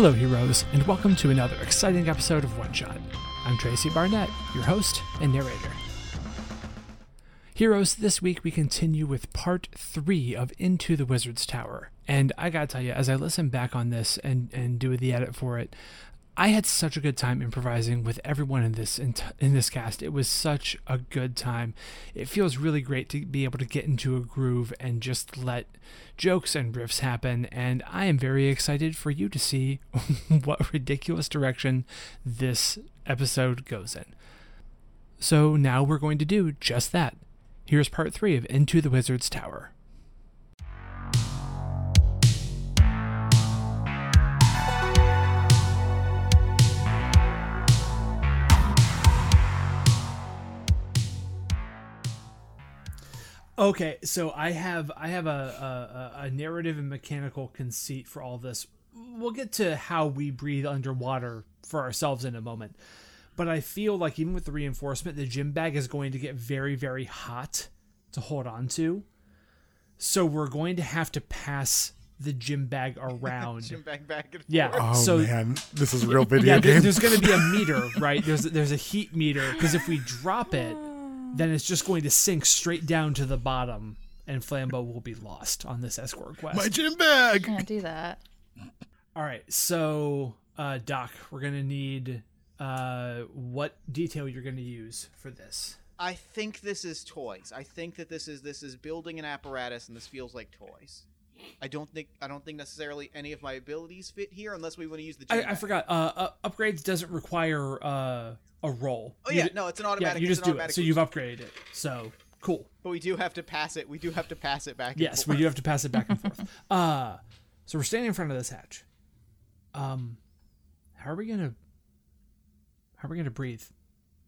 Hello, heroes, and welcome to another exciting episode of One Shot. I'm Tracy Barnett, your host and narrator. Heroes, this week we continue with part three of Into the Wizard's Tower. And I gotta tell you, as I listen back on this and, and do the edit for it, I had such a good time improvising with everyone in this in, in this cast. It was such a good time. It feels really great to be able to get into a groove and just let jokes and riffs happen. And I am very excited for you to see what ridiculous direction this episode goes in. So now we're going to do just that. Here's part three of Into the Wizard's Tower. Okay, so I have I have a, a, a narrative and mechanical conceit for all this. We'll get to how we breathe underwater for ourselves in a moment. But I feel like even with the reinforcement, the gym bag is going to get very, very hot to hold on to. So we're going to have to pass the gym bag around. Gym bag back and Yeah. forth. Oh so man, this is a real video yeah, there- game. there's going to be a meter, right? There's there's a heat meter because if we drop it, then it's just going to sink straight down to the bottom, and Flambeau will be lost on this escort quest. My gym bag. Can't do that. All right, so uh, Doc, we're gonna need uh, what detail you're gonna use for this. I think this is toys. I think that this is this is building an apparatus, and this feels like toys. I don't think I don't think necessarily any of my abilities fit here, unless we want to use the. Gym I, I forgot. Uh, uh, upgrades doesn't require uh, a roll. Oh yeah, ju- no, it's an automatic. yeah, automatic. you just do it. So you've upgraded it. So cool. But we do have to pass it. We do have to pass it back. And Yes, we do have to pass it back and forth. Uh, so we're standing in front of this hatch. Um, how are we gonna? How are we gonna breathe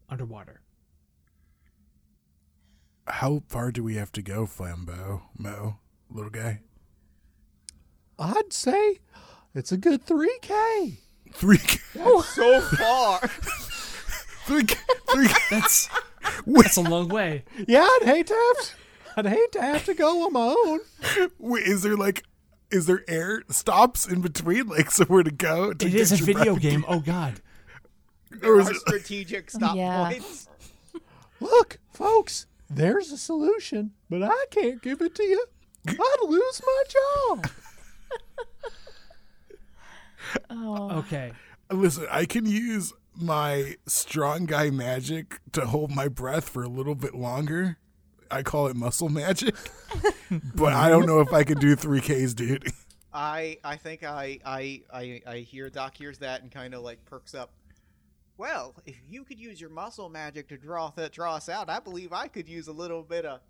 underwater? How far do we have to go, Flambeau? Mo, little guy. I'd say it's a good 3K. Three k. Oh, so far. Three, three. That's that's a long way. Yeah, I'd hate to have I'd hate to have to go on my own. Wait, is there like, is there air stops in between, like somewhere to go? To It is a get your video bag? game. Oh God. Or There is are it, strategic stop Yeah. points. Look, folks, there's a solution, but I can't give it to you. I'd lose my job. oh. Okay. listen, I can use my strong guy magic to hold my breath for a little bit longer. I call it muscle magic, but I don't know if I can do three Ks, dude. I I think I I I, I hear Doc hears that and kind of like perks up. Well, if you could use your muscle magic to draw th- draw us out, I believe I could use a little bit of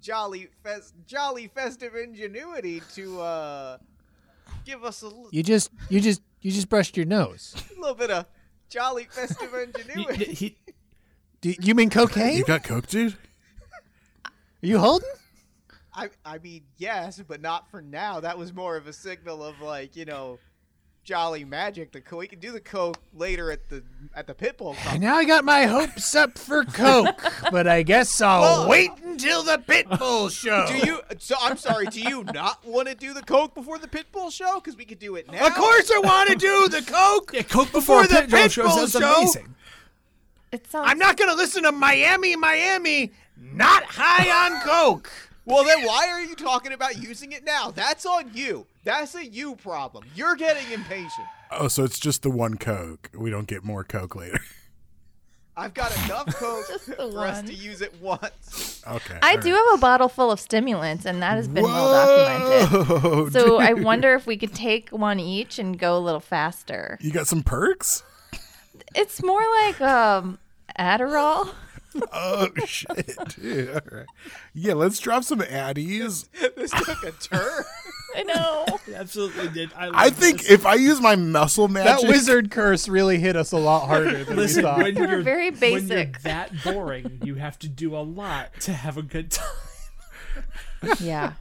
jolly fest jolly festive ingenuity to uh give us a l- You just you just you just brushed your nose. A little bit of jolly festive He, ingenuity. he, Do you mean cocaine? You got coke, dude? Are you holding? I I mean yes, but not for now. That was more of a signal of like you know. Jolly magic. The co- we can do the coke later at the at the pitbull. And competition. now I got my hopes up for coke, but I guess I'll Well- wait until the pitbull show. Do you? So I'm sorry. Do you not want to do the coke before the pitbull show? Because we could do it now. Of course, I want to do the coke. yeah, Coke Before before, the the Pitbull show Pitbull sounds show? amazing. It sounds. I'm not going to listen to Miami, Miami, not high on coke. Well, then why are you talking about using it now? That's on you. That's a you problem. You're getting impatient. Oh, so it's just the one coke. We don't get more coke later. I've got enough coke Just the for us to use it once. Okay. I do right. have a bottle full of stimulants, and that has been well documented. Whoa, So I wonder if we could take one each and go a little faster. You got some perks? It's more like um Adderall. Oh shit, dude. All right. Yeah, let's drop some addies. this took a turn. I know. It absolutely did. I, I think this. if I use my muscle magic, That wizard curse really hit us a lot harder than Listen, we thought. when you're very When you're basic. that boring, you have to do a lot to have a good time. Yeah.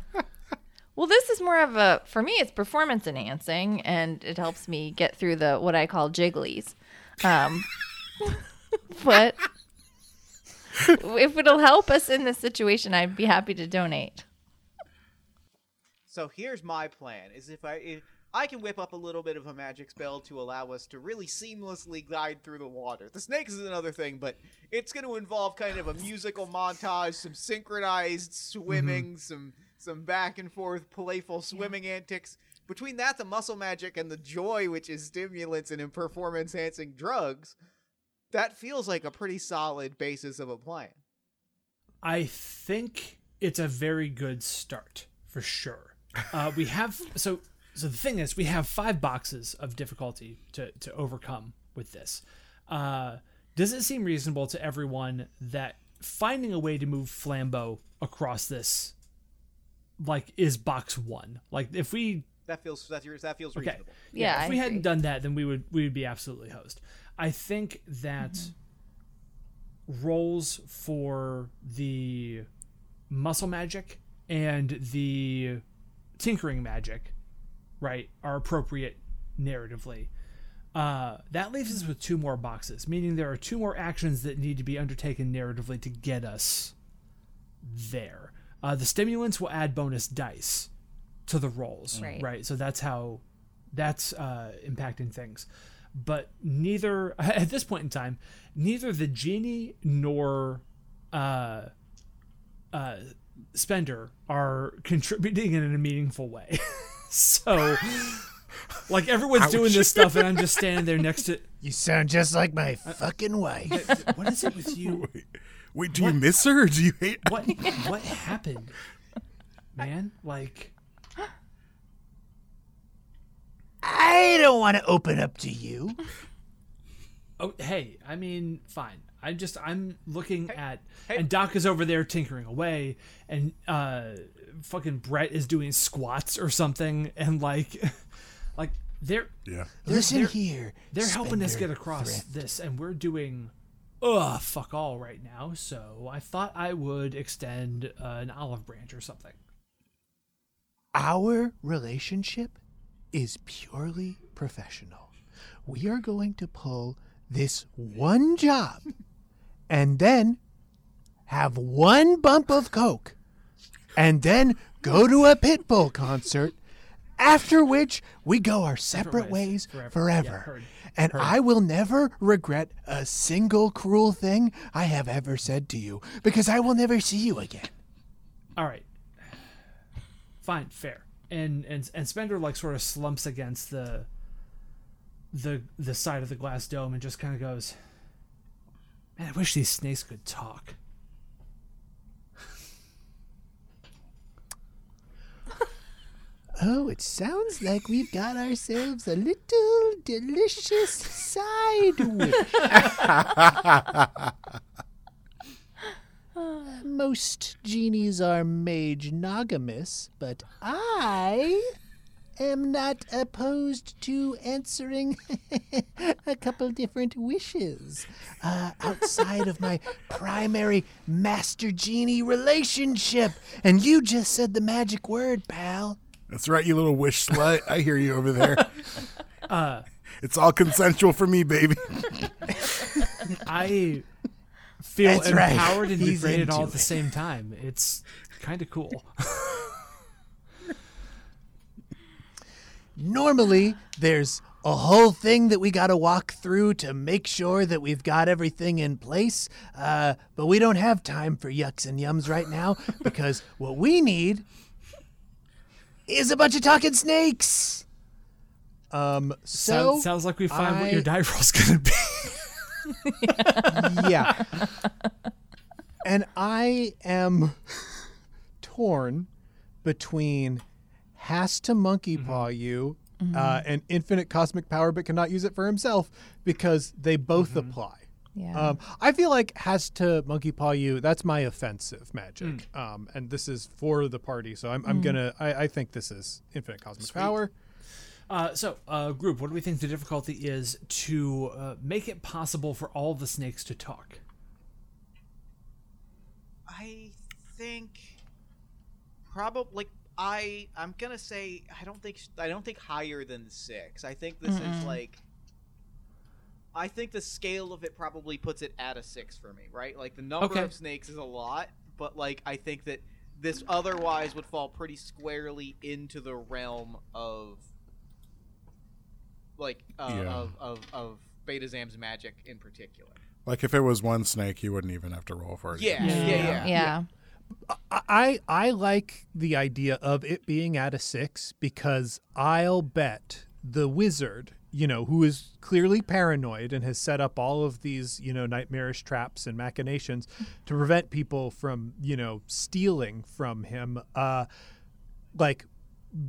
Well, this is more of a for me. It's performance enhancing, and it helps me get through the what I call jigglies. Um, but if it'll help us in this situation, I'd be happy to donate. So here's my plan: is if I if I can whip up a little bit of a magic spell to allow us to really seamlessly glide through the water. The snakes is another thing, but it's going to involve kind of a musical montage, some synchronized swimming, mm-hmm. some some back and forth playful swimming antics. Between that, the muscle magic, and the joy, which is stimulants and performance enhancing drugs, that feels like a pretty solid basis of a plan. I think it's a very good start for sure. Uh, we have so so the thing is we have five boxes of difficulty to to overcome with this. Uh, does it seem reasonable to everyone that finding a way to move Flambeau across this like is box one? Like if we That feels that, that feels Okay. reasonable. Yeah, if I we hadn't done that, then we would we would be absolutely host. I think that rolls for the muscle magic and the tinkering magic, right, are appropriate narratively. Uh, that leaves us with two more boxes, meaning there are two more actions that need to be undertaken narratively to get us there. Uh, the stimulants will add bonus dice to the rolls, Right. So that's how that's uh, impacting things. But neither at this point in time, neither the genie nor uh, uh, spender are contributing in a meaningful way. so, like everyone's doing this stuff, and I'm just standing there next to. You sound just like my fucking wife. What is it with you? Wait, do you miss her or do you hate? What what happened, man? Like. I don't want to open up to you. Oh, hey, I mean, fine. I'm just I'm looking at hey. and Doc is over there tinkering away, and uh, fucking Brett is doing squats or something, and like, like they're Yeah. Listen they're- here. they're helping us get across Thrift. this, and we're doing ugh fuck all right now. So I thought I would extend uh, an olive branch or something. Our relationship is purely professional. We are going to pull this one job and then have one bump of coke and then go to a Pitbull concert. After which we go our separate ways. Forever. forever. Yeah, heard. and I will never regret a single cruel thing I have ever said to you because I will never see you again. All right, fine, fair. And and and Spender like sort of slumps against the the the side of the glass dome and just kind of goes, "Man, I wish these snakes could talk." Oh, it sounds like we've got ourselves a little delicious side Most genies are mage nogamous, but I am not opposed to answering a couple different wishes uh, outside of my primary master genie relationship. And you just said the magic word, pal. That's right, you little wish slut. I hear you over there. Uh, it's all consensual for me, baby. I feel That's right. empowered and He's degraded all at the it. same time. It's kind of cool. normally there's a whole thing that we got to walk through to make sure that we've got everything in place. Uh, but we don't have time for yucks and yums right now because what we need is a bunch of talking snakes. Um, so Sounds, sounds like we find what your I- die roll's gonna be. yeah. and I am torn between has to monkey paw you uh, and infinite cosmic power but cannot use it for himself because they both apply. Yeah. Um, I feel like has to monkey paw you. That's my offensive magic, Mm. um, and this is for the party. So I'm, I'm gonna. I, I think this is infinite cosmic power. Uh, so, uh, group, what do we think the difficulty is to uh, make it possible for all the snakes to talk? I think probably like I I'm gonna say I don't think I don't think higher than six. I think this is like I think the scale of it probably puts it at a six for me, right? Like the number Okay. of snakes is a lot, but like I think that this otherwise would fall pretty squarely into the realm of like uh, Yeah. of, of of Beta Zam's magic in particular. Like if it was one snake, you wouldn't even have to roll for it. Yeah, yeah, Yeah. yeah. Yeah. I I like the idea of it being at a six because I'll bet the wizard, you know, who is clearly paranoid and has set up all of these, you know, nightmarish traps and machinations to prevent people from, you know, stealing from him. Uh, like,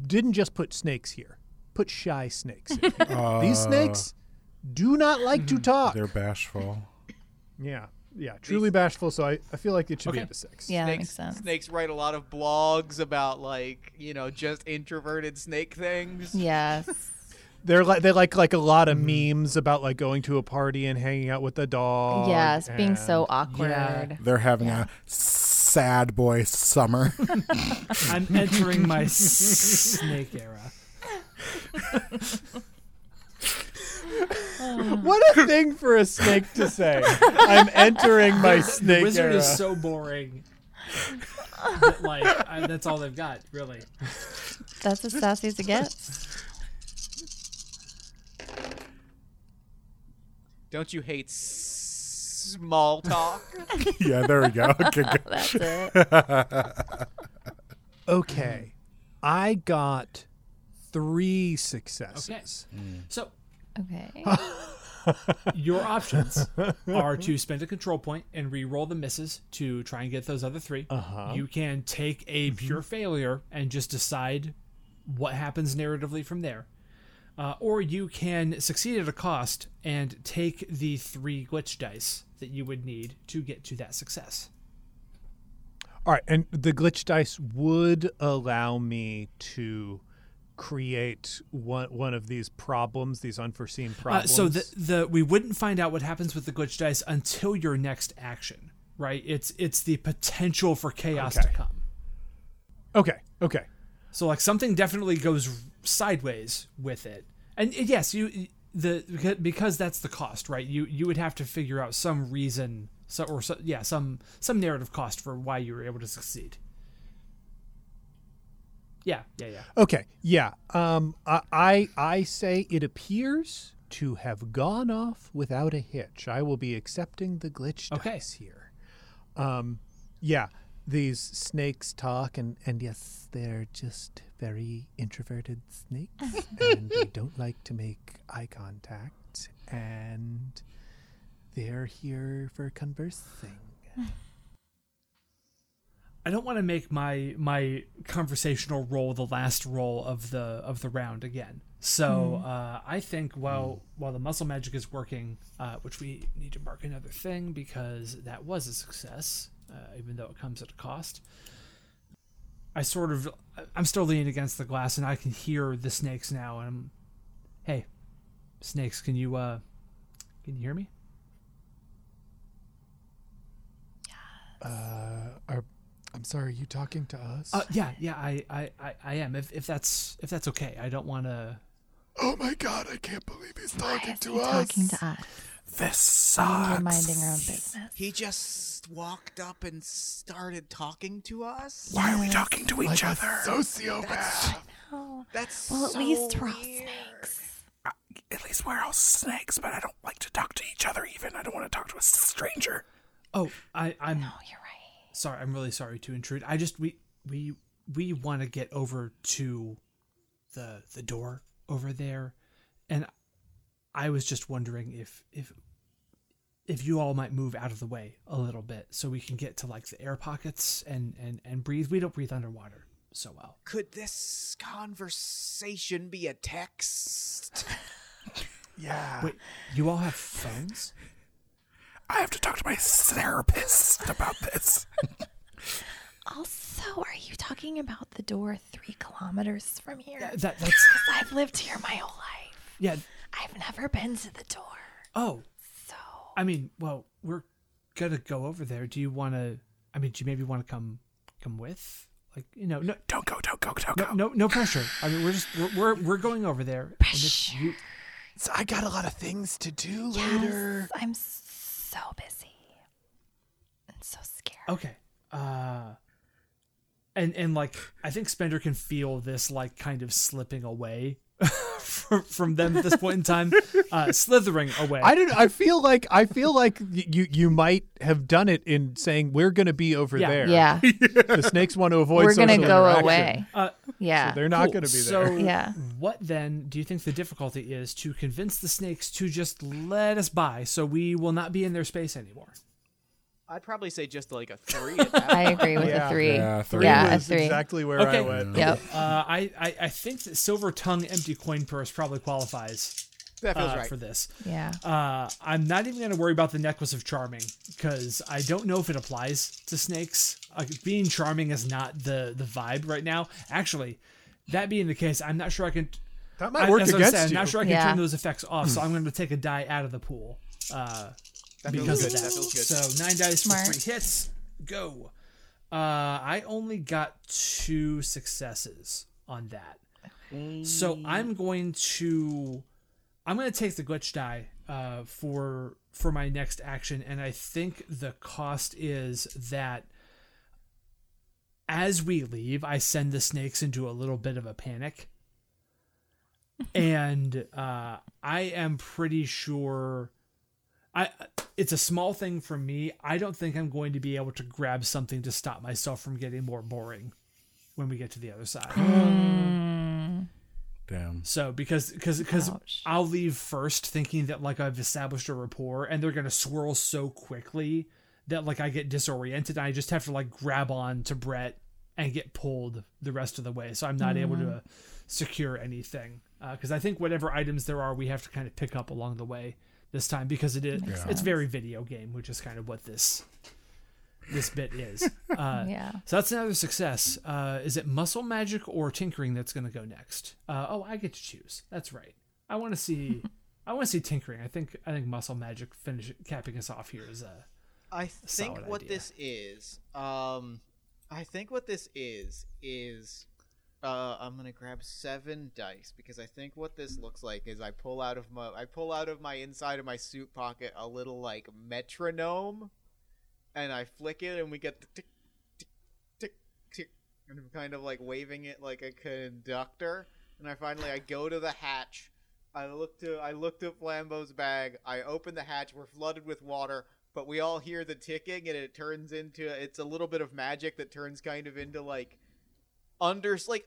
didn't just put snakes here, put shy snakes. In. Uh, These snakes do not like to talk. They're bashful. Yeah, yeah, truly bashful. So I, I feel like it should be Okay. at a six. Yeah, that Snakes, makes sense. snakes write a lot of blogs about like you know just introverted snake things. Yes. They're like they like like a lot of memes about like going to a party and hanging out with a dog. yes, being so and- awkward. They're having a sad boy summer. I'm entering my snake era. What a thing for a snake to say! I'm entering my the snake wizard era. is so boring. that, like I, that's all they've got, really. That's as sassy as it gets. Don't you hate s- small talk? yeah, there we go. Okay, good. That's it. okay, I got three successes. Okay. So Okay. your options are to spend a control point and re-roll the misses to try and get those other 3 Uh-huh. You can take a pure failure and just decide what happens narratively from there. Uh, or you can succeed at a cost and take the three glitch dice that you would need to get to that success. All right, and the glitch dice would allow me to create one one of these problems, these unforeseen Uh, problems. so the the we wouldn't find out what happens with the glitch dice until your next action, right? It's it's the potential for chaos to come. okay, okay. So like something definitely goes sideways with it, and uh, yes, you the because that's the cost, right? You you would have to figure out some reason, so, or so, yeah, some some narrative cost for why you were able to succeed. Yeah, yeah, yeah. Okay, yeah. Um, I, I I say it appears to have gone off without a hitch. I will be accepting the glitch Okay. dice here. Um, yeah. These snakes talk, and and yes, they're just very introverted snakes, and they don't like to make eye contact, and they're here for conversing. I don't want to make my my conversational roll the last roll of the of the round again. So uh, I think while while the muscle magic is working, uh, which we need to mark another thing because that was a success, uh, even though it comes at a cost. I sort of I'm still leaning against the glass and I can hear the snakes now. And I'm, hey, snakes, can you uh, can you hear me? Uh, are, I'm sorry, are you talking to us? Uh, yeah, yeah, I, I, I, I am. If, if that's if that's okay, I don't want to. Oh my god, I can't believe he's Why talking is to he us. talking to us? This We're sucks. minding our own business. he just walked up and started talking to us. Why are we talking to each a other? Sociopath. Oh. That's Well, at so least we're all weird. snakes. At least we're all snakes, but I don't like to talk to each other even. I don't want to talk to a stranger. Oh, I, I'm Oh, you're right. Sorry. I'm really sorry to intrude. I just we we we want to get over to the the door over there, and I was just wondering if if if you all might move out of the way a little bit so we can get to like the air pockets and and and breathe. We don't breathe underwater so well. Could this conversation be a text? Yeah. Wait, you all have phones? I have to talk to my therapist about this. Also, are you talking about the door three kilometers from here? That that's Because I've lived here my whole life. yeah. I've never been to the door. Oh, So, I mean, well, we're gonna go over there. Do you want to? I mean, do you maybe want to come come with? Like, you know, no, Don't go, don't go, don't no, go. no, no pressure. I mean, we're just we're we're, we're going over there. and if you- So I got a lot of things to do yes, I'm so busy and so scared. okay. Uh, and and like I think Spender can feel this like kind of slipping away from, from them at this point in time, uh, slithering away. I don't. I feel like I feel like you you might have done it in saying we're going to be over Yeah. there. Yeah. The snakes want to avoid. We're going to go away. Uh, Yeah. They're not Cool. going to be so, there. Yeah. What then do you think the difficulty is to convince the snakes to just let us by so we will not be in their space anymore? I'd probably say just like a three. I agree with Yeah. a three. Yeah, three Yeah, a was three. exactly where Okay. I went. Yep. Uh, I, I, I think that Silver Tongue Empty Coin Purse probably qualifies that feels uh, right. for this. Yeah. Uh, I'm not even going to worry about the Necklace of Charming because I don't know if it applies to snakes. Like, being charming is not the, the vibe right now. Actually, that being the case, I'm not sure I can. That might I, work as I was against you. I'm not sure I can Yeah. turn those effects off, so I'm going to take a die out of the pool. Uh, That feels because good. of that. That feels good. So nine dice Smart. for three hits. Go. Uh, I only got two successes on that. So I'm going to I'm going to take the glitch die uh, for for my next action, and I think the cost is that as we leave, I send the snakes into a little bit of a panic, and uh, I am pretty sure. I it's a small thing for me. I don't think I'm going to be able to grab something to stop myself from getting more boring when we get to the other side. Hmm. Damn. So because because because I'll leave first thinking that like I've established a rapport and they're gonna swirl so quickly that like I get disoriented and I just have to like grab on to Brett and get pulled the rest of the way. So I'm not able to mm-hmm. secure anything uh, because I think whatever items there are we have to kind of pick up along the way this time because it is Makes it's very video game, which is kind of what this this bit is. Uh, Yeah. so that's another success. Uh, is it muscle magic or tinkering that's going to go next? Uh, oh, I get to choose. That's right. I want to see. I want to see tinkering. I think. I think muscle magic finish capping us off here is a. I think solid what idea. this is, um, I think what this is is, uh, I'm gonna grab seven dice because I think what this looks like is I pull out of my I pull out of my inside of my suit pocket a little like metronome, and I flick it and we get the tick tick tick tick, and I'm kind of like waving it like a conductor, and I finally I go to the hatch. I look to I looked at Flambeau's bag. I open the hatch. We're flooded with water, but we all hear the ticking, and it turns into it's a little bit of magic that turns kind of into like under like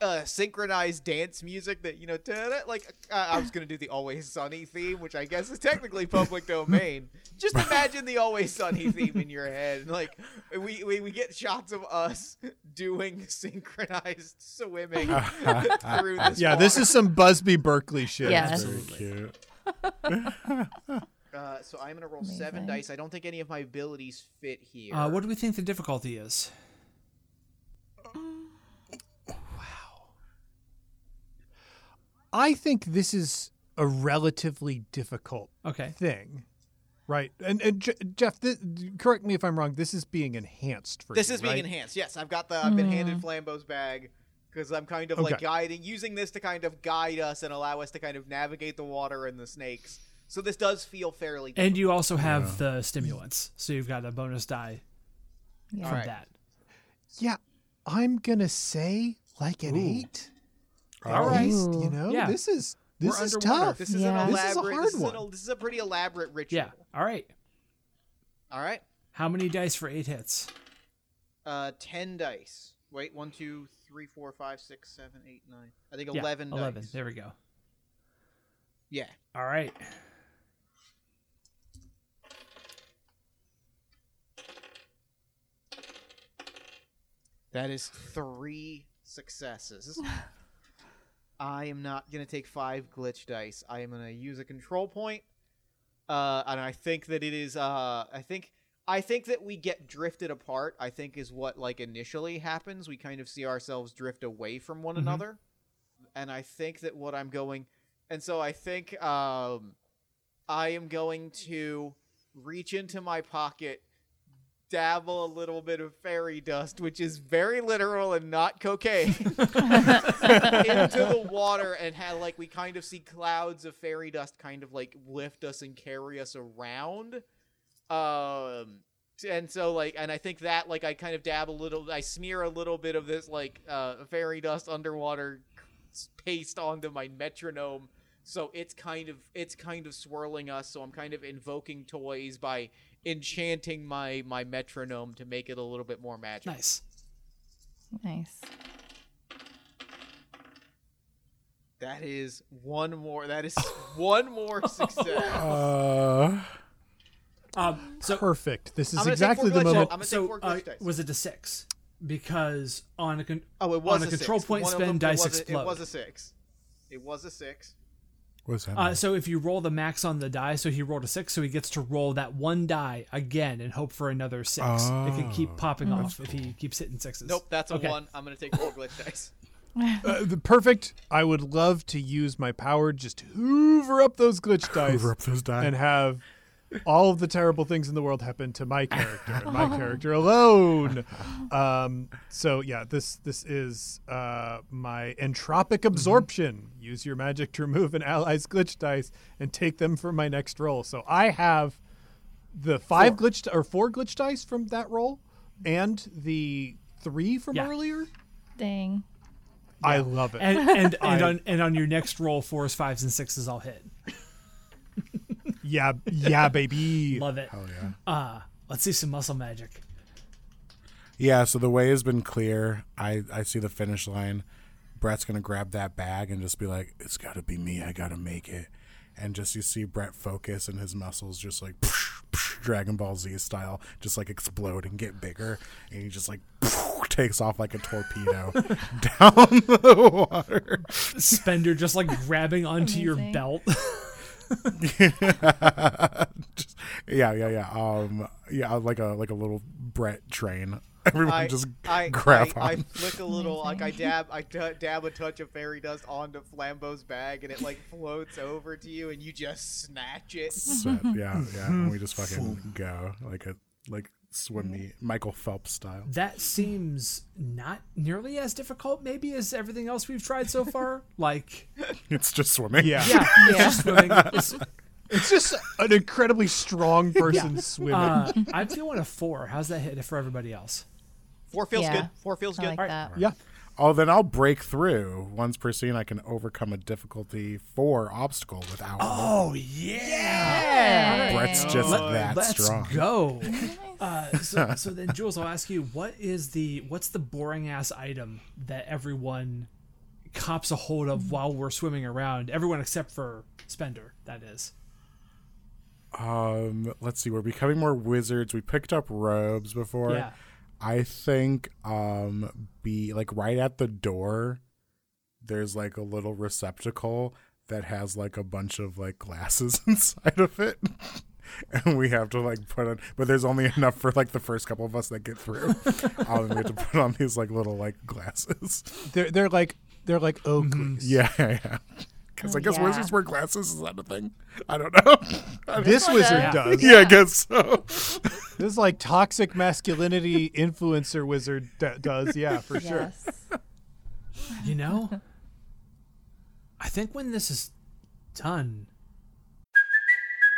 uh synchronized dance music that you know like uh, I was gonna do the Always Sunny theme, which I guess is technically public domain. Just imagine the Always Sunny theme in your head, and like we we, we get shots of us doing synchronized swimming through this. Yeah, this is some Busby Berkeley shit. Yes. Very cute. Uh, so I'm gonna roll seven dice. I don't think any of my abilities fit here. Uh, what do we think the difficulty is? I think this is a relatively difficult okay. thing. Right. And, and Jeff, correct me if I'm wrong. This is being enhanced for This you, is being right? enhanced. Yes, I've got the I've been mm. handed Flambeau's bag because I'm kind of okay. like guiding using this to kind of guide us and allow us to kind of navigate the water and the snakes. So this does feel fairly difficult. And you also have yeah. the stimulants. So you've got a bonus die yeah. from right. that. Yeah, I'm going to say like an Ooh. 8. All right. you know, yeah. this is this is tough. This is yeah. an elaborate. This is, this, is an, this is, a pretty elaborate ritual. Yeah. All right. All right. How many dice for eight hits? Uh, ten dice. Wait, one, two, three, four, five, six, seven, eight, nine. I think yeah, eleven. Eleven. Dice. There we go. Yeah. All right. That is three successes. I am not gonna take five glitch dice. I am gonna use a control point, uh, and I think that it is. Uh, I think I think that we get drifted apart. I think is what like initially happens. We kind of see ourselves drift away from one Mhm. another, and I think that what I'm going, and so I think um, I am going to reach into my pocket dabble a little bit of fairy dust, which is very literal and not cocaine, into the water and have like we kind of see clouds of fairy dust kind of like lift us and carry us around. Um and so like and I think that like I kind of dab a little I smear a little bit of this like uh fairy dust underwater paste onto my metronome. So it's kind of it's kind of swirling us. So I'm kind of invoking toys by enchanting my my metronome to make it a little bit more magical. Nice. Nice. That is one more. That is one more success. Uh, Um, so Perfect. This is I'm gonna take exactly four the moment. I'm gonna take so uh, was it a six? Because on a con- Oh, it was on a a control six. point One of spin, them- dice a, explode. It was a six. It was a six. What's that? Uh, so if you roll the max on the die, so he rolled a six, so he gets to roll that one die again and hope for another six. It can keep popping off if he keeps hitting sixes. Nope, that's a Okay. one. I'm gonna take four glitch dice. Uh, the perfect. I would love to use my power just to hoover up those glitch dice Hoover up those die. and have all of the terrible things in the world happen to my character and my character alone. Um, so yeah, this this is uh, my entropic absorption. Use your magic to remove an ally's glitch dice and take them for my next roll. So I have the five glitch or four glitch dice from that roll and the three from Yeah. earlier. Dang. I love it. And and and I- on and on your next roll, fours, fives, and sixes all hit. Yeah, yeah, baby. Love it. oh yeah. Uh let's see some muscle magic. Yeah, so the way has been clear. I, I see the finish line. Brett's gonna grab that bag and just be like, "It's got to be me. I gotta make it." And just you see Brett focus and his muscles just like psh, psh, Dragon Ball Z style, just like explode and get bigger, and he just like psh, takes off like a torpedo down the water. Spender just like grabbing onto your belt. Just, yeah, yeah, yeah. Um, yeah, like a like a little Brett train. Everyone I, just I, grab I, I flick a little, like I dab, I d- dab a touch of fairy dust onto Flambeau's bag, and it like floats over to you, and you just snatch it. So, yeah, yeah. And we just fucking go like a like swim meet, Michael Phelps style. that seems not nearly as difficult, maybe, as everything else we've tried so far. Like, It's just swimming. Yeah. yeah, it's just swimming. It's- It's just an incredibly strong person swimming. uh, I'm feeling a four. How's that hit for everybody else? Four feels Yeah. good. Four feels I good. like Alright. that. yeah. Oh, then I'll break through. Once per scene, I can overcome a difficulty four obstacle without. Oh yeah! yeah. Brett's just that Let's strong. go. Uh, so, so then, Joolz, I'll ask you, what is the what's the boring ass item that everyone cops a hold of while we're swimming around? Everyone except for Spender, that is. Um, let's see. We're becoming more wizards. We picked up robes before. Yeah. I think um be like right at the door there's like a little receptacle that has like a bunch of like glasses inside of it. And we have to like put on but there's only enough for like the first couple of us that get through. um, we have to put on these like little like glasses. They're they're like they're like Oakleys. Yeah, yeah. Because Oh, I guess yeah. wizards wear glasses. Is that a thing? I don't know. I don't- This wizard yeah. does. yeah, I guess so. This is like toxic masculinity influencer wizard d- does. Yeah, for sure. You know, I think when this is done,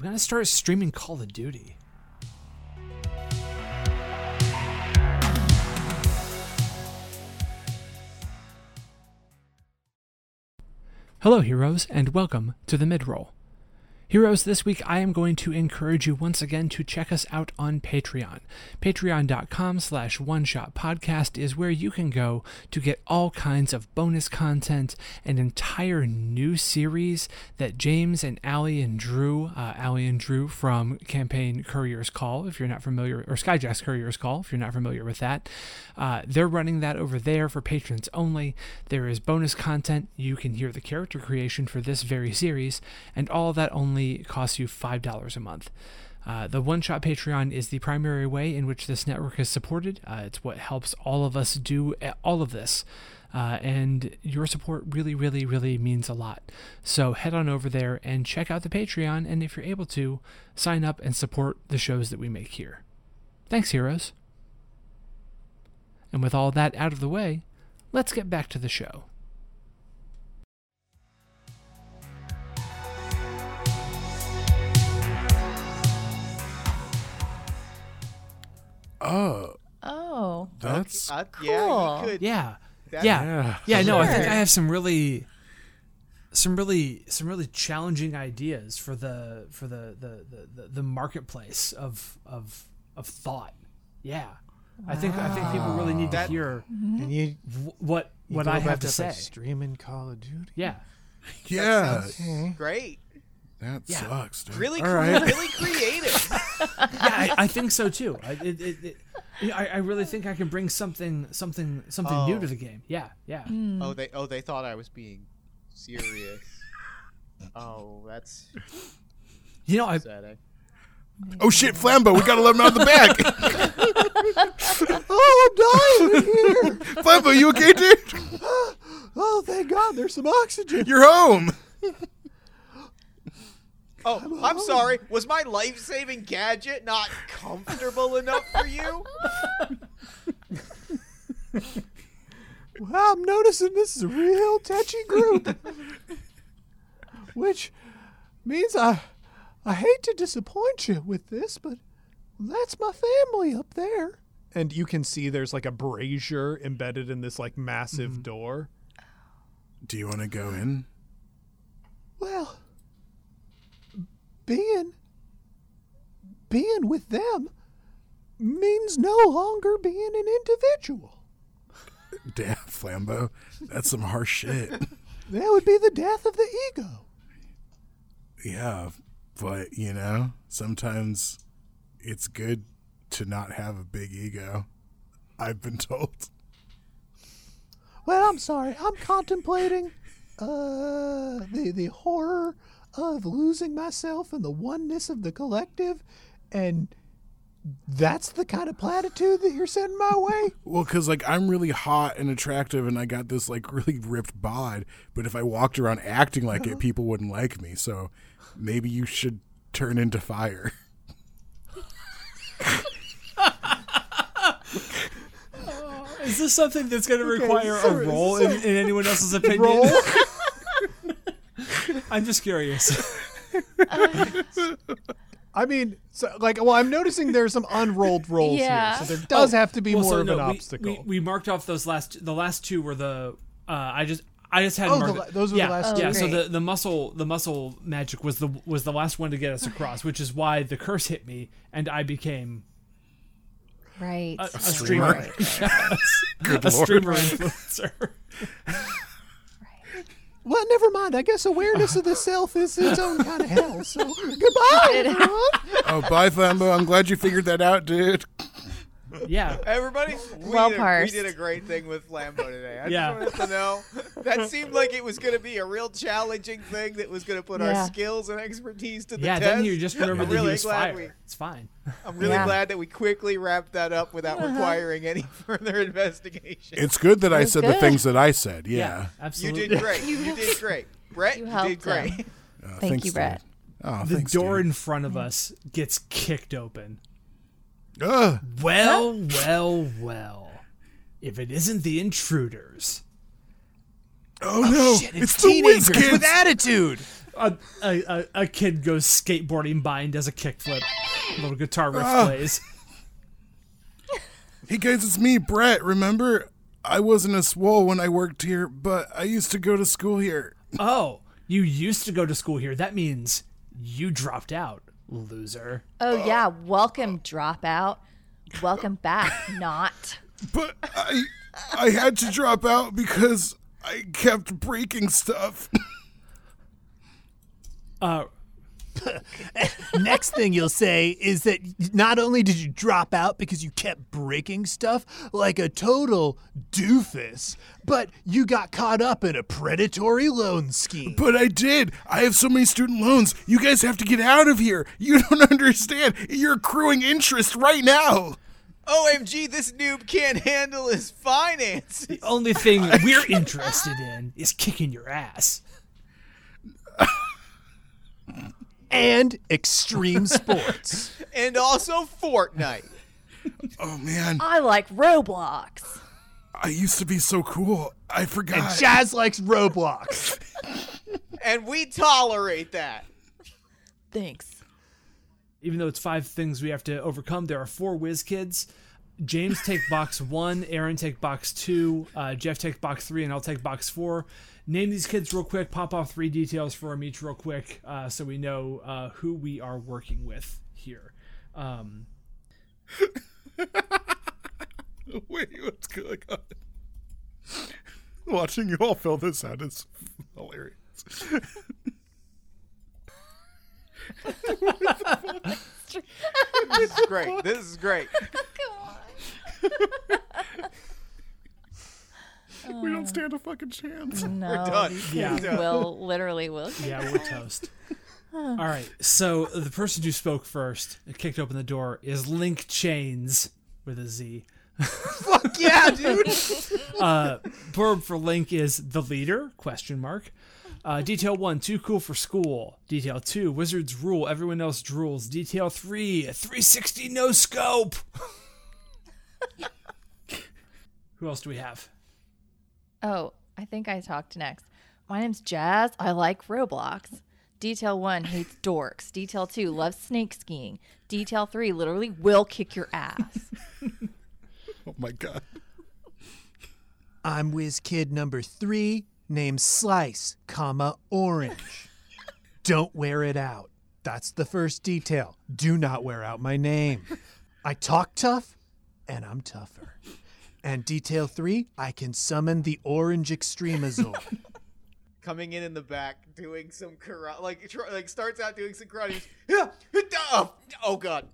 I'm gonna start streaming Call of Duty. Hello, heroes, and welcome to the midroll. Heroes, this week I am going to encourage you once again to check us out on Patreon. Patreon.com slash one shot podcast is where you can go to get all kinds of bonus content, an entire new series that James and Allie and Drew, uh, Allie and Drew from Campaign Courier's Call, if you're not familiar, or Skyjack's Courier's Call, if you're not familiar with that, uh, they're running that over there for patrons only. There is bonus content. You can hear the character creation for this very series, and all that only costs you $5 a month. Uh, the One Shot Patreon is the primary way in which this network is supported. Uh, it's what helps all of us do uh, all of this. Uh, and your support really, really, really means a lot. So head on over there and check out the Patreon. And if you're able to, sign up and support the shows that we make here. Thanks, heroes. And with all that out of the way, let's get back to the show. Oh, Oh. that's Uh, yeah, Cool. you could. Yeah. that- yeah. yeah. Yeah, no, I think I have some really some really some really challenging ideas for the for the the, the, the, the marketplace of of of thought. Yeah. I think I think people really need to hear And you, what you what I have to this, say. like, streaming Call of Duty. yeah. Yeah, Great. that Yeah. sucks, dude. Really, All cre- right. really creative. Yeah, I, I think so too. I, it, it, it, I, I really think I can bring something something something new Oh. to the oh. game. Yeah, yeah. Hmm. Oh, they oh they thought I was being serious. oh, that's You know, I upsetting. Oh shit, Flambo, we gotta let him out of the bag. Oh, I'm dying in here. Flambo, you okay, dude? Oh, thank God, there's some oxygen. You're home. Oh, I'm sorry. Was my life-saving gadget not comfortable enough for you? Well, I'm noticing this is a real touchy group, which means I, I hate to disappoint you with this, but that's my family up there. And you can see there's like a brazier embedded in this like massive mm-hmm. door. Do you want to go in? Well, being being with them means no longer being an individual. Damn, Flambo, that's some harsh shit. That would be the death of the ego. Yeah, but you know, sometimes it's good to not have a big ego. I've been told. Well, I'm sorry. I'm contemplating uh the the horror of losing myself in the oneness of the collective and that's the kind of platitude that you're sending my way? Well, because like I'm really hot and attractive, and I got this like really ripped bod. But if I walked around acting like it, uh-huh. people wouldn't like me. So maybe you should turn into fire. Is this something that's going to require so- a role in, in anyone else's opinion? Roll. I'm just curious. I mean, so, like, well, I'm noticing there's some unrolled rolls Yeah. here, so there does have to be Well, more so of no, an we- obstacle. We, we marked off those last. The last two were the. Uh, I just. I just had Oh, marked the those were the yeah, last yeah. two. So the, the muscle the muscle magic was the was the last one to get us across, which is why the curse hit me and I became Right. a, a streamer, right, right. Good a lord. streamer influencer. well, never mind. I guess awareness of the self is its own kind of hell. So goodbye, everyone. Oh, bye, Flambo. I'm glad you figured that out, dude. Yeah. Everybody, we, Well did a, we did a great thing with Lambo today. I Yeah. just wanted to know. That seemed like it was going to be a real challenging thing that was going to put Yeah. our skills and expertise to the Yeah, test. then you just remember I'm that really was glad fire. we- It's fine. I'm really Yeah. glad that we quickly wrapped that up without requiring any further investigation. It's good that I was said the things that I said. Yeah, Yeah. you did great. You did great. Brett, You you, did great. Uh, Thank thanks, you, Brett. dude. Oh, the thanks, door dude. in front of us gets kicked open. Ugh. Well, well, well. If it isn't the intruders. Oh, no, shit, it's, the Whiz Kids. with attitude. A, a, a, a kid goes skateboarding by and does a kickflip. A little guitar riff Ah. plays. Hey guys, it's me, Brett. Remember, I wasn't a swole when I worked here, but I used to go to school here. Oh, you used to go to school here. That means you dropped out, loser. Oh yeah, welcome dropout. Welcome back, not. But I, I had to drop out because I kept breaking stuff. Uh, Next thing you'll say is that not only did you drop out because you kept breaking stuff like a total doofus, but you got caught up in a predatory loan scheme. But I did. I have so many student loans. You guys have to get out of here. You don't understand. You're accruing interest right now. OMG, this noob can't handle his finances. The only thing we're interested in is kicking your ass. And extreme sports. And also Fortnite. Oh man, I like Roblox. I used to be so cool. I forgot. and forgot. Jazz likes Roblox. And we tolerate that. Thanks. Even though it's five things we have to overcome, there are four whiz kids. James take box one, Erin take box two, uh, Jeff take box three, and I'll take box four. Name these kids real quick. Pop off three details for them each real quick, uh, so we know uh, who we are working with here. Um, Wait, what's going on? Watching you all fill this out is hilarious. This is great. This is great. We don't stand a fucking chance. No, done. these Yeah. kids will literally will. yeah, we're toast. All right, so the person who spoke first and kicked open the door is Link Chains with a Z. Fuck yeah, dude. uh, verb for Link is the leader? Question mark. Uh, detail one, too cool for school. Detail two, wizards rule, everyone else drools. Detail three, 360 no scope. Who else do we have? Oh, I think I talked next. My name's Jazz. I like Roblox. Detail one hates dorks. Detail two loves snake skiing. Detail three literally will kick your ass. Oh my god. I'm whiz kid number three, named Slice, comma orange. Don't wear it out. That's the first detail. Do not wear out my name. I talk tough, and I'm tougher. And detail three, I can summon the orange extremazord. Coming in in the back, doing some karate, like tr- like starts out doing some karate. Yeah, oh, oh god.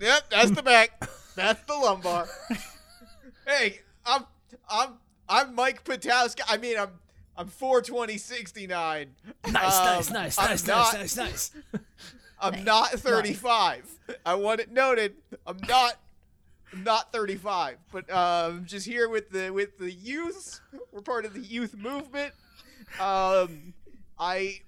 yep, that's the back. That's the lumbar. hey, I'm I'm I'm Mike Patowski. I mean, I'm I'm 42069. Nice, Um, nice, nice, I'm nice, not- nice, nice, nice. I'm not 35. I want it noted. I'm not I'm not 35, but I'm just here with the with the youth. We're part of the youth movement. Um, I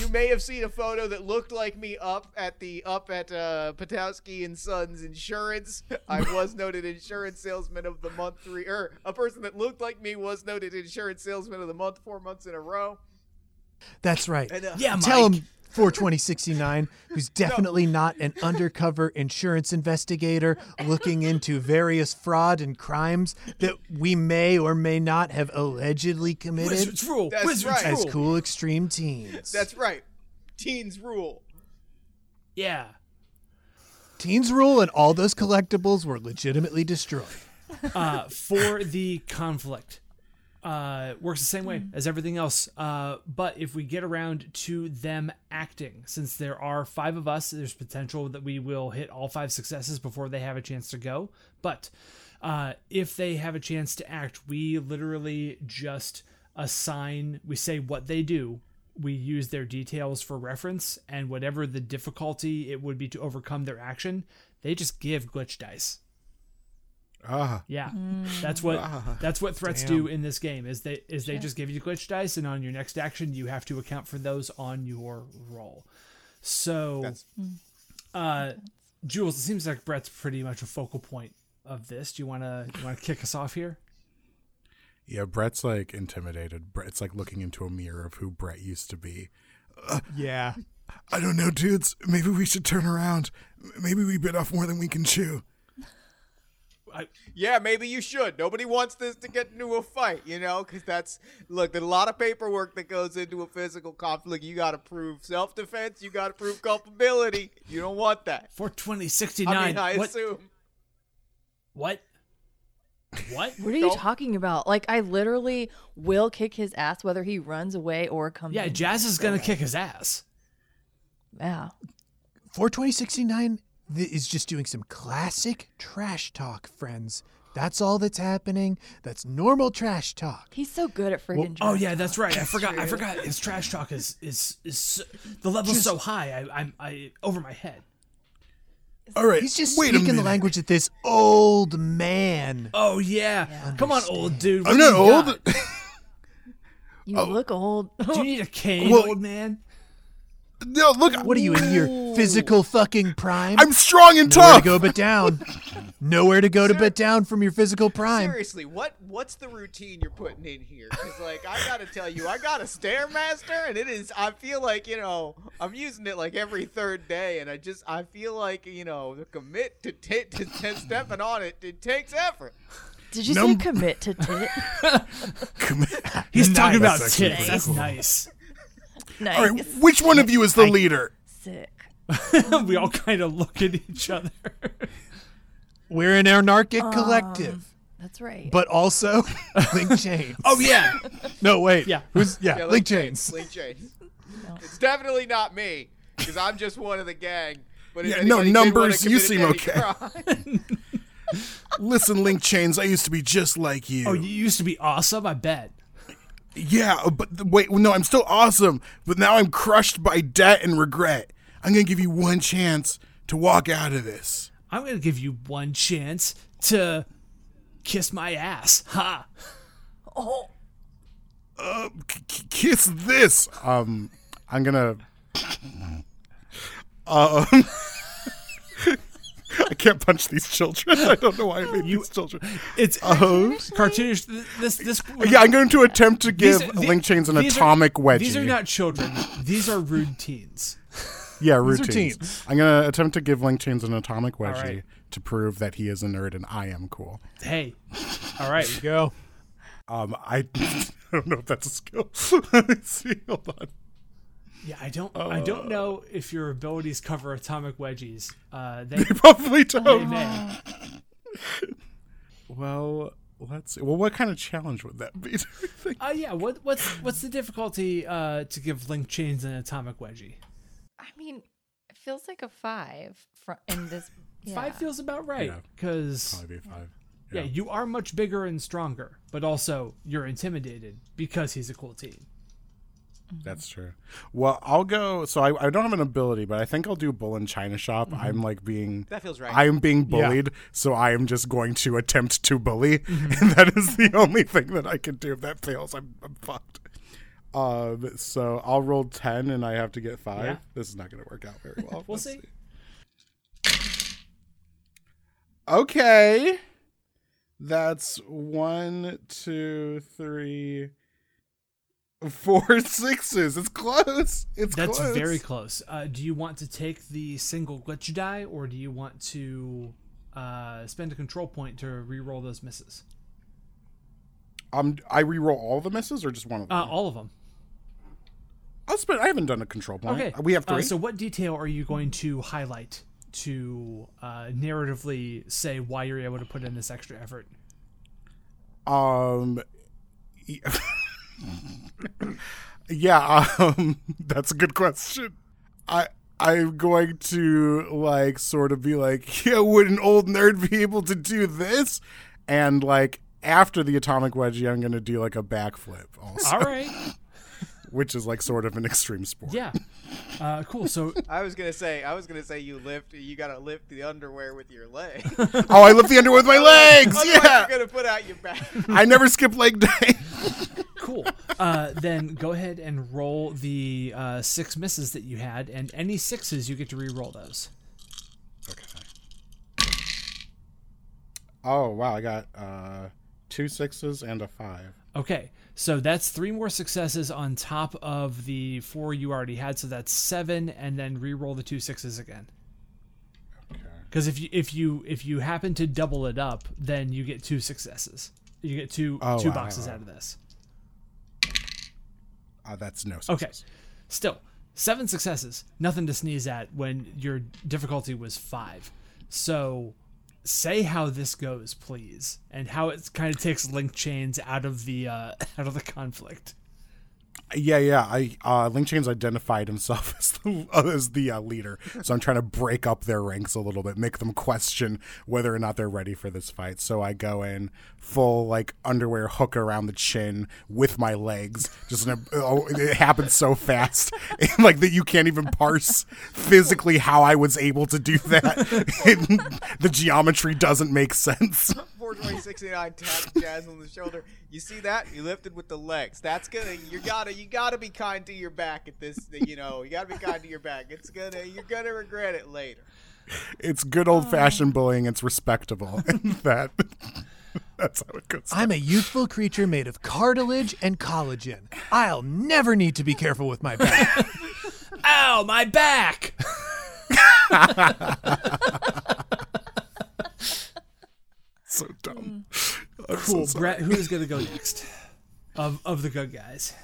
you may have seen a photo that looked like me up at the up at uh, Patowski and Sons Insurance. I was noted insurance salesman of the month three, or a person that looked like me was noted insurance salesman of the month four months in a row. That's right. And, uh, Yeah, Tell Mike. him 42069, who's definitely not an undercover insurance investigator looking into various fraud and crimes that we may or may not have allegedly committed Wizards rule. That's Wizards right. as cool extreme teens. That's right. Teens rule. Yeah. Teens rule and all those collectibles were legitimately destroyed. uh, for the conflict. Uh, works the same way as everything else. Uh, but if we get around to them acting, since there are five of us, there's potential that we will hit all five successes before they have a chance to go. But uh, if they have a chance to act, we literally just assign, we say what they do. We use their details for reference, and whatever the difficulty it would be to overcome their action, they just give glitch dice. Ah, Yeah, that's what that's what threats Damn. do in this game. Is they is they just give you glitch dice, and on your next action, you have to account for those on your roll. So, That's- uh, Joolz, it seems like Brett's pretty much a focal point of this. Do you wanna you wanna kick us off here? yeah. Brett's like intimidated. Brett's like looking into a mirror of who Brett used to be. Yeah. I don't know, dudes. Maybe we should turn around. Maybe we bit off more than we can chew. Yeah, maybe you should. Nobody wants this to get into a fight, you know, because that's look. There's a lot of paperwork that goes into a physical conflict. You got to prove self-defense. You got to prove culpability. You don't want that. Four twenty sixty I nine. mean, I what? assume. What? What? What are you Don't- talking about? Like I literally will kick his ass whether he runs away or comes. Yeah, in. Jazz is gonna kick his ass. Yeah. 42069 th- is just doing some classic trash talk, friends. That's all that's happening. That's normal trash talk. He's so good at friggin' Oh yeah, talk. that's right. I forgot. I forgot. His trash talk is is is so, the level's so high. I, I'm I over my head. All right. He's just wait speaking the language that this old man. Oh yeah. Come on, old dude. What I'm not old. got? You look old. Do you need a cane, Well- old man? No, look. What are you in your physical fucking prime? I'm strong and Nowhere to tough. go but down. Nowhere to go to but down from your physical prime. Seriously, what what's the routine you're putting in here? Because like I gotta tell you, I got a stairmaster, and it is. I feel like you know I'm using it like every third day, and I just I feel like you know the commit to t- to, to stepping on it. It takes effort. Did you Num- say commit to tit? He's talking about That's tits. pretty That's cool. nice. Nice. All right. Which one of you is the leader? Sick. we all kind of look at each other. We're an anarchic um, collective, That's right. but also link chains. oh yeah. no, wait. Yeah. Who's yeah? Yeah, link chains. Link chains. It's definitely not me because I'm just one of the gang. But if Yeah, no, anybody did wanna numbers, you commit seem any okay. crime- Listen, Link Chains. I used to be just like you. Oh, you used to be awesome. I bet. Yeah, but th- wait, no, I'm still awesome. But now I'm crushed by debt and regret. I'm gonna give you one chance to walk out of this. I'm gonna give you one chance to kiss my ass. Ha. Uh, k- k- kiss this. Um, I'm gonna. Um, I can't punch these children. I don't know why I made these children. It's Uh, cartoonish. This this. yeah, I'm going to attempt to give These are- the- Link Chains an these are- atomic wedgie. These are not children. These are rude teens. Yeah, are routines. teens. I'm gonna attempt to give Link Chains an atomic wedgie right. to prove that he is a nerd and I am cool. Hey. All right. You go. Um, I, I don't know if that's a skill. Let me see. Hold on. Yeah, I don't. I don't know if your abilities cover atomic wedgies. Uh, they, They probably don't. may. Well, let's see. Well, what kind of challenge would that be? do you think? Uh, yeah. What what's what's the difficulty uh, to give link chains an atomic wedgie? I mean, it feels like a five fr- in this. Yeah. Five feels about right Yeah. because Probably be a five. yeah, you are much bigger and stronger, but also you're intimidated because he's a cool teen. That's true. Well, I'll go. So I, I don't have an ability, but I think I'll do bull in China shop. I'm like being That feels right. I am being bullied, so I am just going to attempt to bully, and that is the only thing that I can do. If that fails, I'm, I'm fucked. Um, so I'll roll ten, and I have to get five. Yeah. This is not going to work out very well. We'll Let's see. Okay, that's one, two, three, four sixes. It's close. It's That's close. very close. Uh, do you want to take the single glitch die, or do you want to uh, spend a control point to re-roll those misses? Um, I re-roll all the misses or just one of them? Uh, all of them. I'll spend. I haven't done a control point. Okay. we have Uh, three. so, what detail are you going to highlight to uh, narratively say why you're able to put in this extra effort? Um, yeah, um, that's a good question. I I'm going to like sort of be like, yeah, would an old nerd be able to do this? And like after the atomic wedgie, I'm going to do like a backflip also, All right. Which is like sort of an extreme sport. Yeah. Uh, cool. So, I was gonna say, I was gonna say, you lift, you gotta lift the underwear with your leg. Oh, I lift the underwear with my legs. Otherwise, Yeah, you're gonna put out your back. I never skip leg day. cool. Uh, then go ahead and roll the uh, six misses that you had, and any sixes, you get to re-roll those. Okay. Oh wow, I got uh two sixes and a five. Okay, so that's three more successes on top of the four you already had. So that's seven, and then re-roll the two sixes again. Okay. Because if you if you if you happen to double it up, then you get two successes. You get two Oh, two wow, boxes wow. out of this. Uh, that's no Okay, still seven successes. Nothing to sneeze at when your difficulty was five. So say how this goes, please, and how it kind of takes link chains out of the uh, out of the conflict. Yeah, yeah. I uh, Link Chain's identified himself as the, as the uh, leader, so I'm trying to break up their ranks a little bit, make them question whether or not they're ready for this fight. So I go in full like underwear hook around the chin with my legs. Just oh, it happens so fast, like that you can't even parse physically how I was able to do that. the geometry doesn't make sense. 42069 taps Jazz on the shoulder. You see that? You lifted with the legs. That's gonna. You gotta. You gotta be kind to your back at this. You know. You gotta be kind to your back. It's gonna. You're gonna regret it later. It's good old fashioned oh. bullying. It's respectable. And that. That's how it goes. I'm a youthful creature made of cartilage and collagen. I'll never need to be careful with my back. Ow, my back! so dumb. Mm. I'm Cool. sorry. Brett, who is gonna go next? Of of the good guys.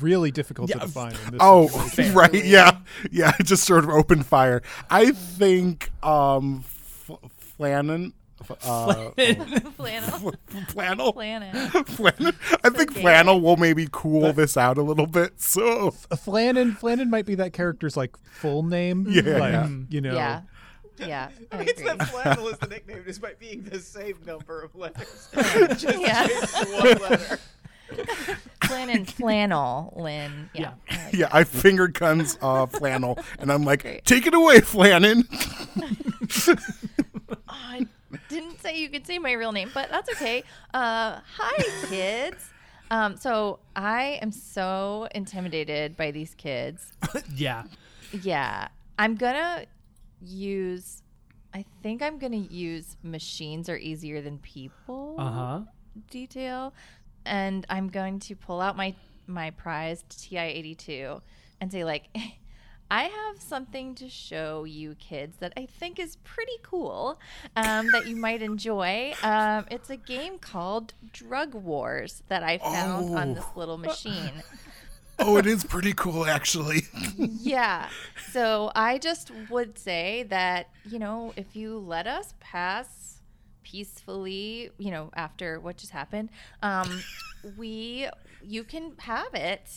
really difficult to define in this Oh, situation. right. Yeah. Yeah. Just sort of open fire. I think um, F- Flannan. Uh, Flannel. flannel. Planet. Flannan. I think gay. flannel will maybe cool this out a little bit. So Flannan, Flannan might be that character's like full name. Yeah, like, yeah. you know. Yeah. Yeah. I It's agree. that flannel is the nickname despite being the same number of letters. Just Yeah. changed one letter. Flynn and flannel, Lynn. Yeah. I like yeah, I finger guns uh, flannel, and I'm like, Great. take it away, Flannan. Oh, I didn't say you could say my real name, but that's okay. Uh, hi, kids. Um, so I am so intimidated by these kids. Yeah. Yeah, I'm gonna use. I think I'm gonna use machines are easier than people. Uh huh. detail, and I'm going to pull out my my prized TI-82 and say like. I have something to show you kids that I think is pretty cool um, that you might enjoy. Um, it's a game called Drug Wars that I found on this little machine. oh, it is pretty cool, actually. Yeah. So I just would say that, you know, if you let us pass peacefully, you know, after what just happened, um, we, you can have it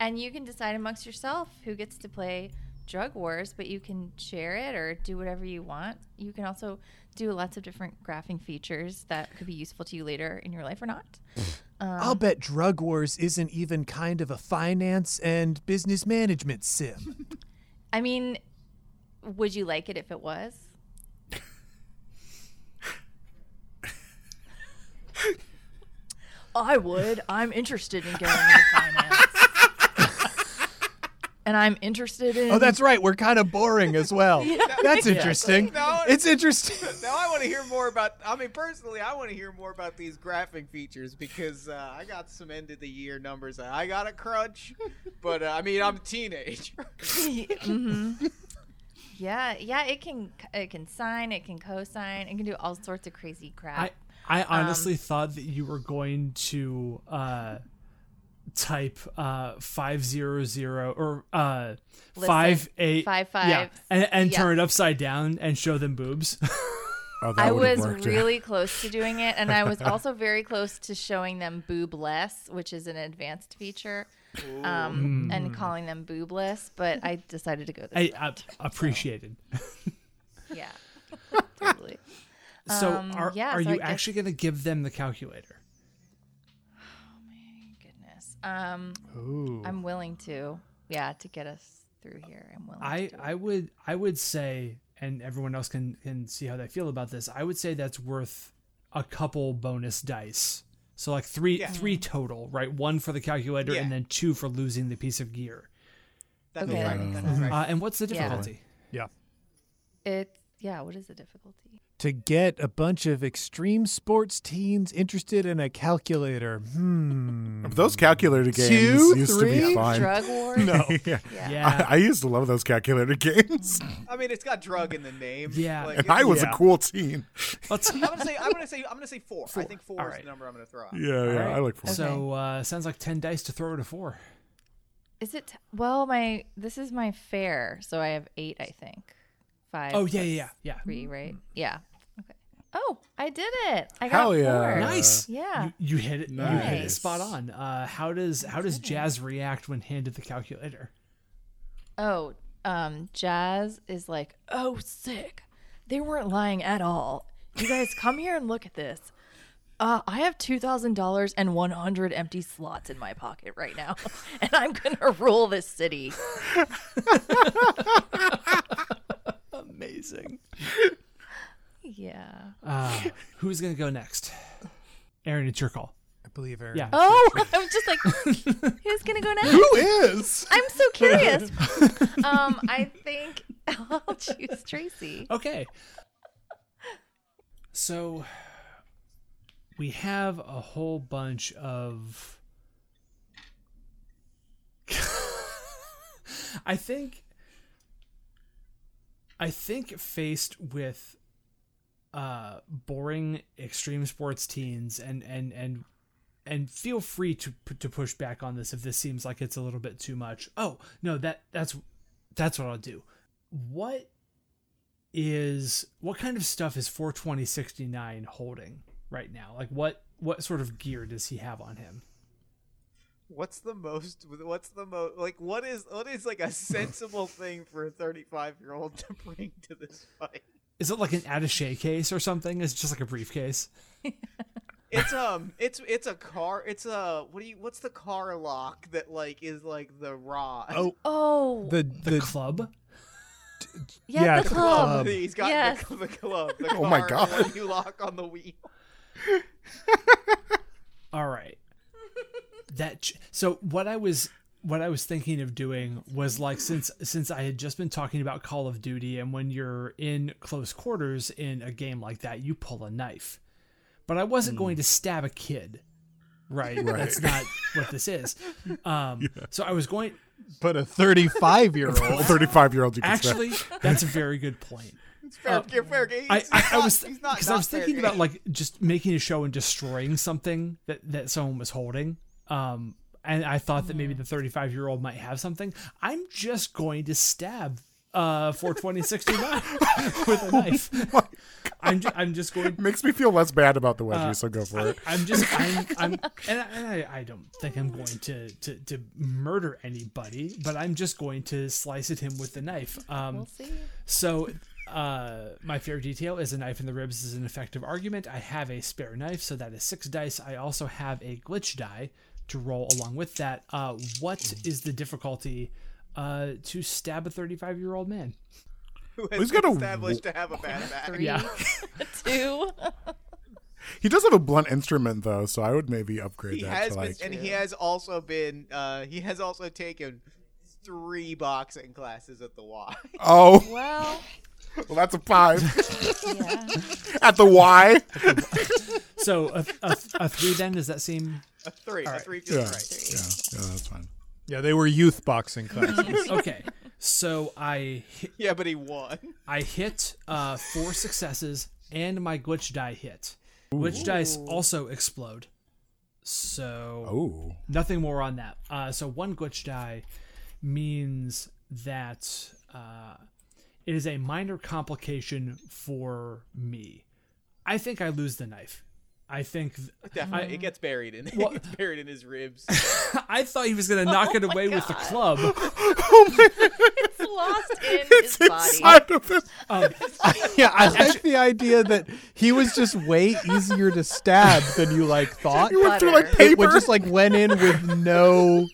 and you can decide amongst yourself who gets to play drug wars, but you can share it or do whatever you want. You can also do lots of different graphing features that could be useful to you later in your life or not. Um, I'll bet Drug Wars isn't even kind of a finance and business management sim. I mean, would you like it if it was? I would. I'm interested in getting into finance. And I'm interested in oh, that's right. We're kind of boring as well. That's interesting. No, It's interesting. Now I want to hear more about. I mean, personally, I want to hear more about these graphic features because uh, I got some end of the year numbers I got a crunch. But uh, I mean, I'm a teenager. Mhm. Yeah, yeah, it can it can sine, it can cosine, it can do all sorts of crazy crap. I I honestly thought that you were going to uh, type uh, five zero zero or uh, Listen, five eight five, yeah, and, and yeah. turn it upside down and show them boobs. Oh, I was worked, yeah. really close to doing it, and I was also very close to showing them boobless, which is an advanced feature, um, and calling them boobless. But I decided to go this I, route. I appreciated. Yeah, totally. So Um, are yeah, are so you guess- actually going to give them the calculator? Goodness, um, Ooh. I'm willing to. Yeah, to get us through here, I'm willing. I to. I would I would say, and everyone else can can see how they feel about this. I would say that's worth a couple bonus dice. So like three Yeah. three total, right? One for the calculator, Yeah. and then two for losing the piece of gear. That Okay, right. makes That sense. makes right. Uh, and what's the Yeah. difficulty? yeah. It's yeah. What is the difficulty? To get a bunch of extreme sports teens interested in a calculator. Hmm. Those calculator games Two, used to be fun. Drug wars. No. yeah. Yeah. Yeah. I, I used to love those calculator games, I mean, it's got drug in the name. Yeah. Like, and I was Yeah. a cool teen. Let's I'm gonna say. I'm gonna say. I'm gonna say four. I think four All is right. the number I'm gonna throw out. Yeah, yeah, right. I like four. So uh, sounds like ten dice to throw to four. Is it well? My this is my fair, so I have eight. I think five. Oh yeah, yeah, yeah. Three, right? Yeah. Okay. Oh, I did it! I got Hell yeah. four. Nice. Yeah. You, you hit it. You hit it spot on. Uh, how does how does Jazz react when handed the calculator? Oh, um, Jazz is like, oh, sick. They weren't lying at all. You guys come here and look at this. Uh, I have two thousand dollars and one hundred empty slots in my pocket right now, and I'm gonna rule this city. Amazing. Yeah. Uh, who's gonna go next? Erin, it's your call. I believe Erin. Yeah. Oh, I'm just like, who's gonna go next? Who is? I'm so curious. um, I think I'll choose Tracy. Okay. So we have a whole bunch of I think I think faced with uh boring extreme sports teens and and and and feel free to to push back on this if this seems like it's a little bit too much. Oh, no, that that's that's what I'll do. What is what kind of stuff is 42069 holding right now? Like what what sort of gear does he have on him? What's the most? What's the most? Like, what is what is like a sensible thing for a 35 year old to bring to this fight? Is it like an attaché case or something? Is it just like a briefcase? It's um, it's it's a car. It's a what do you? What's the car lock that like is like the rod? Oh, Oh, the The, the, club? yeah, yeah, the the club. club. He's got Yes. the, the club. The Oh my God. You lock on the wheel. All right. That so what I was what I was thinking of doing was like since since I had just been talking about Call of Duty and when you're in close quarters in a game like that you pull a knife. But I wasn't going to stab a kid. Right? That's not what this is. Um so I was going but a 35 year old. 35 year old you can stab. actually that's a very good point. It's fair, fair, fair game. I, I, I was he's because I was fair thinking game. about like just making a show and destroying something that that someone was holding. Um, and I thought that maybe the 35 year old might have something. I'm just going to stab uh 42069 with a knife. I'm ju- I'm just going. Makes me feel less bad about the wedgie, so go for it. I'm just I'm I'm and, I, and I, I don't think I'm going to, to to murder anybody, but I'm just going to slice at him with the knife. Um, We'll see. so, uh, my favorite detail is a knife in the ribs is an effective argument. I have a spare knife, so that is six dice. I also have a glitch die to roll along with that. Uh, what is the difficulty uh, to stab a 35 year old man? Who has He's been got a to have a bad back. Three, Yeah. two. He does have a blunt instrument though, so I would maybe upgrade He that has to been, like. and he has also been. Uh, he has also taken three boxing classes at the Y. Oh, Well, well, that's a five yeah. at the Y. So, a, a, a three then, does that seem A three. A right. three Yeah, feels right. yeah, yeah, that's fine. Yeah, they were youth boxing classes. okay? So, I hit, Yeah, but he won. I hit uh, four successes and my glitch die hit. Glitch dice also explode. So Oh, nothing more on that. Uh, so one glitch die means that uh, it is a minor complication for me. I think I lose the knife. I think Definitely, it gets buried in. Well- It gets buried in his ribs. I thought he was gonna knock oh it away with the club. oh my. It's lost in his body. inside of him. Um, yeah, I like the idea that he was just way easier to stab than you like thought. You went through like Butter. It paper. would just like went in with no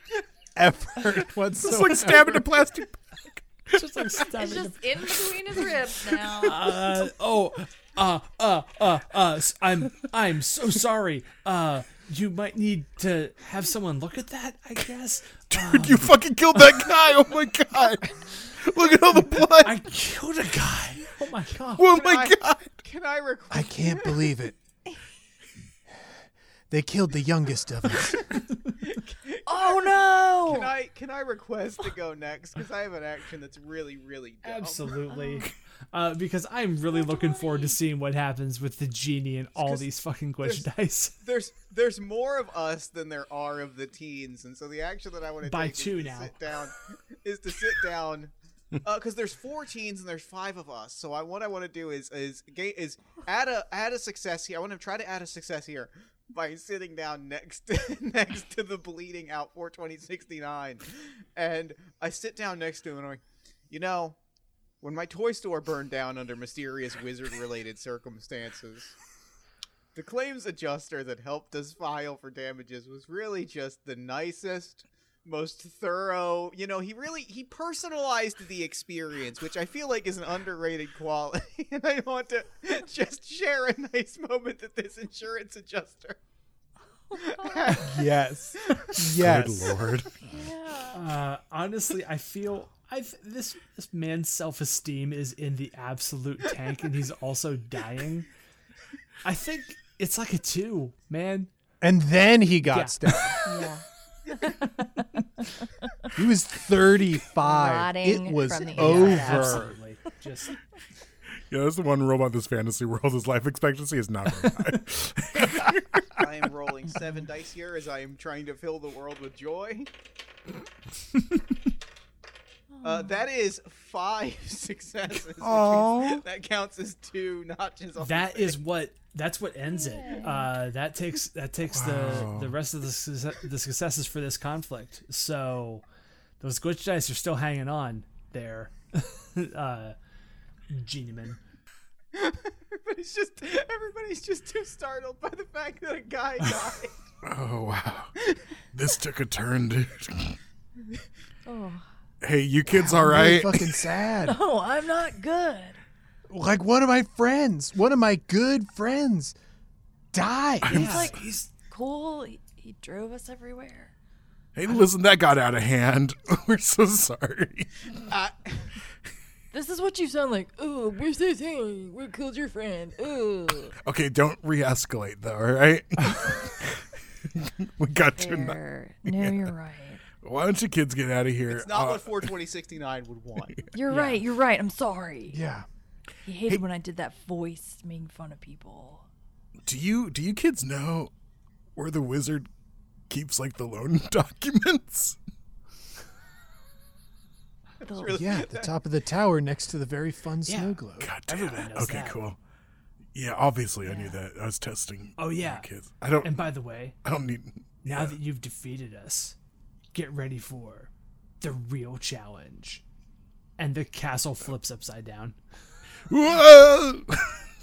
effort It's whatsoever. like stabbing a plastic. Just like stabbing It's just in between his ribs now. uh, oh, uh, uh, uh, uh, s- I'm, I'm so sorry. Uh, you might need to have someone look at that, I guess. Dude, you fucking killed that guy. Oh my god. Look at all the blood. I killed a guy. Oh my god. oh my I- god. Can I request? I can't believe it. They killed the youngest of us. Oh no! Can I can I request to go next? Because I have an action that's really really dumb. Absolutely. Uh, because I'm really looking forward to seeing what happens with the genie and all these fucking glitch dice. There's there's more of us than there are of the teens, and so the action that I want to By two is to now. sit down is to sit down because there's four teens and there's five of us. So I, what I want to do is is is add a add a success here. I want to try to add a success here by sitting down next to, next to the bleeding out 42069, and I sit down next to him and I'm like, you know, when my toy store burned down under mysterious wizard related circumstances. The claims adjuster that helped us file for damages was really just the nicest, most thorough. You know, he really he personalized the experience, which I feel like is an underrated quality. And I want to just share a nice moment that this insurance adjuster. Yes. yes. Good lord. Uh, honestly, I feel I this this man's self esteem is in the absolute tank, and he's also dying. I think it's like a two, man. And then he got Yeah. stabbed. Yeah. He was 35. Rotting it was over. Absolutely, just Yeah, that's the one rule about this fantasy world. is life expectancy is not very high. I am rolling seven dice here as I am trying to fill the world with joy. Uh, that is five successes. which Aw. means that counts as two notches. on that the what that's what ends it. Uh, that takes that takes the the rest of the success, the successes for this conflict. So those glitch dice are still hanging on there, uh, Genieman. Everybody's just everybody's just too startled by the fact that a guy died. oh wow, this took a turn, dude. Oh. Hey, you kids, all I'm really right? fucking sad. no, I'm not good. Like one of my friends, one of my good friends died. He's like he's cool. He, he drove us everywhere. Hey, listen, that got out of hand. We're so sorry. Uh, This is what you sound like. Oh, we're so sorry. We killed your friend. Oh. Okay, don't re-escalate though. All right. we got to. not- There. No, you're right. Why don't you kids get out of here? it's not Uh, what 42069 would want. You're right. You're right. I'm sorry. yeah. He hated when I did that voice making fun of people. do you do you kids know where the wizard keeps like the loan documents? The- Yeah, at the top of the tower next to the very fun Yeah. snow globe. God damn Everyone it. knows Okay, that. cool. Yeah, obviously I knew that. I was testing. Oh, yeah. kids. I don't. And by the way, I don't need. now that you've defeated us, get ready for the real challenge. And the castle flips upside down. Whoa!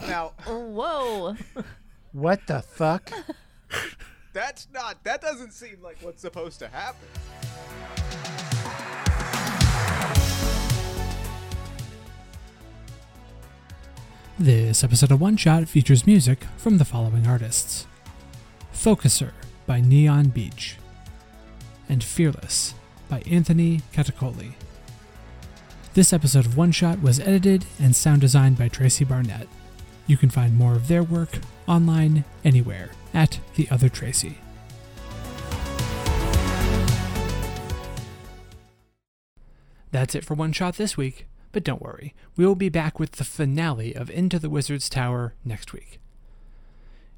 now, Oh, whoa. What the fuck? that's not. That doesn't seem like what's supposed to happen. This episode of One Shot features music from the following artists Focuser by Neon Beach, and Fearless by Anthony Catacoli. This episode of One Shot was edited and sound designed by Tracy Barnett. You can find more of their work online anywhere at The Other Tracy. That's it for One Shot this week, but don't worry, we will be back with the finale of Into the Wizard's Tower next week.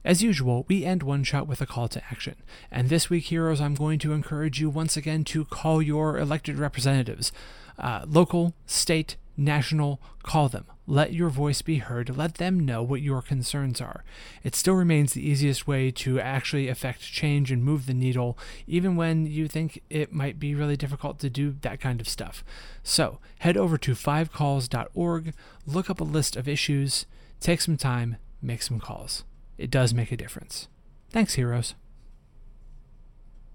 As usual, we end One Shot with a call to action, and this week, heroes, I'm going to encourage you once again to call your elected representatives. Uh, local, state, national, call them. Let your voice be heard. Let them know what your concerns are. It still remains the easiest way to actually affect change and move the needle, even when you think it might be really difficult to do that kind of stuff. So, head over to fivecalls.org, look up a list of issues, take some time, make some calls. It does make a difference. Thanks, heroes.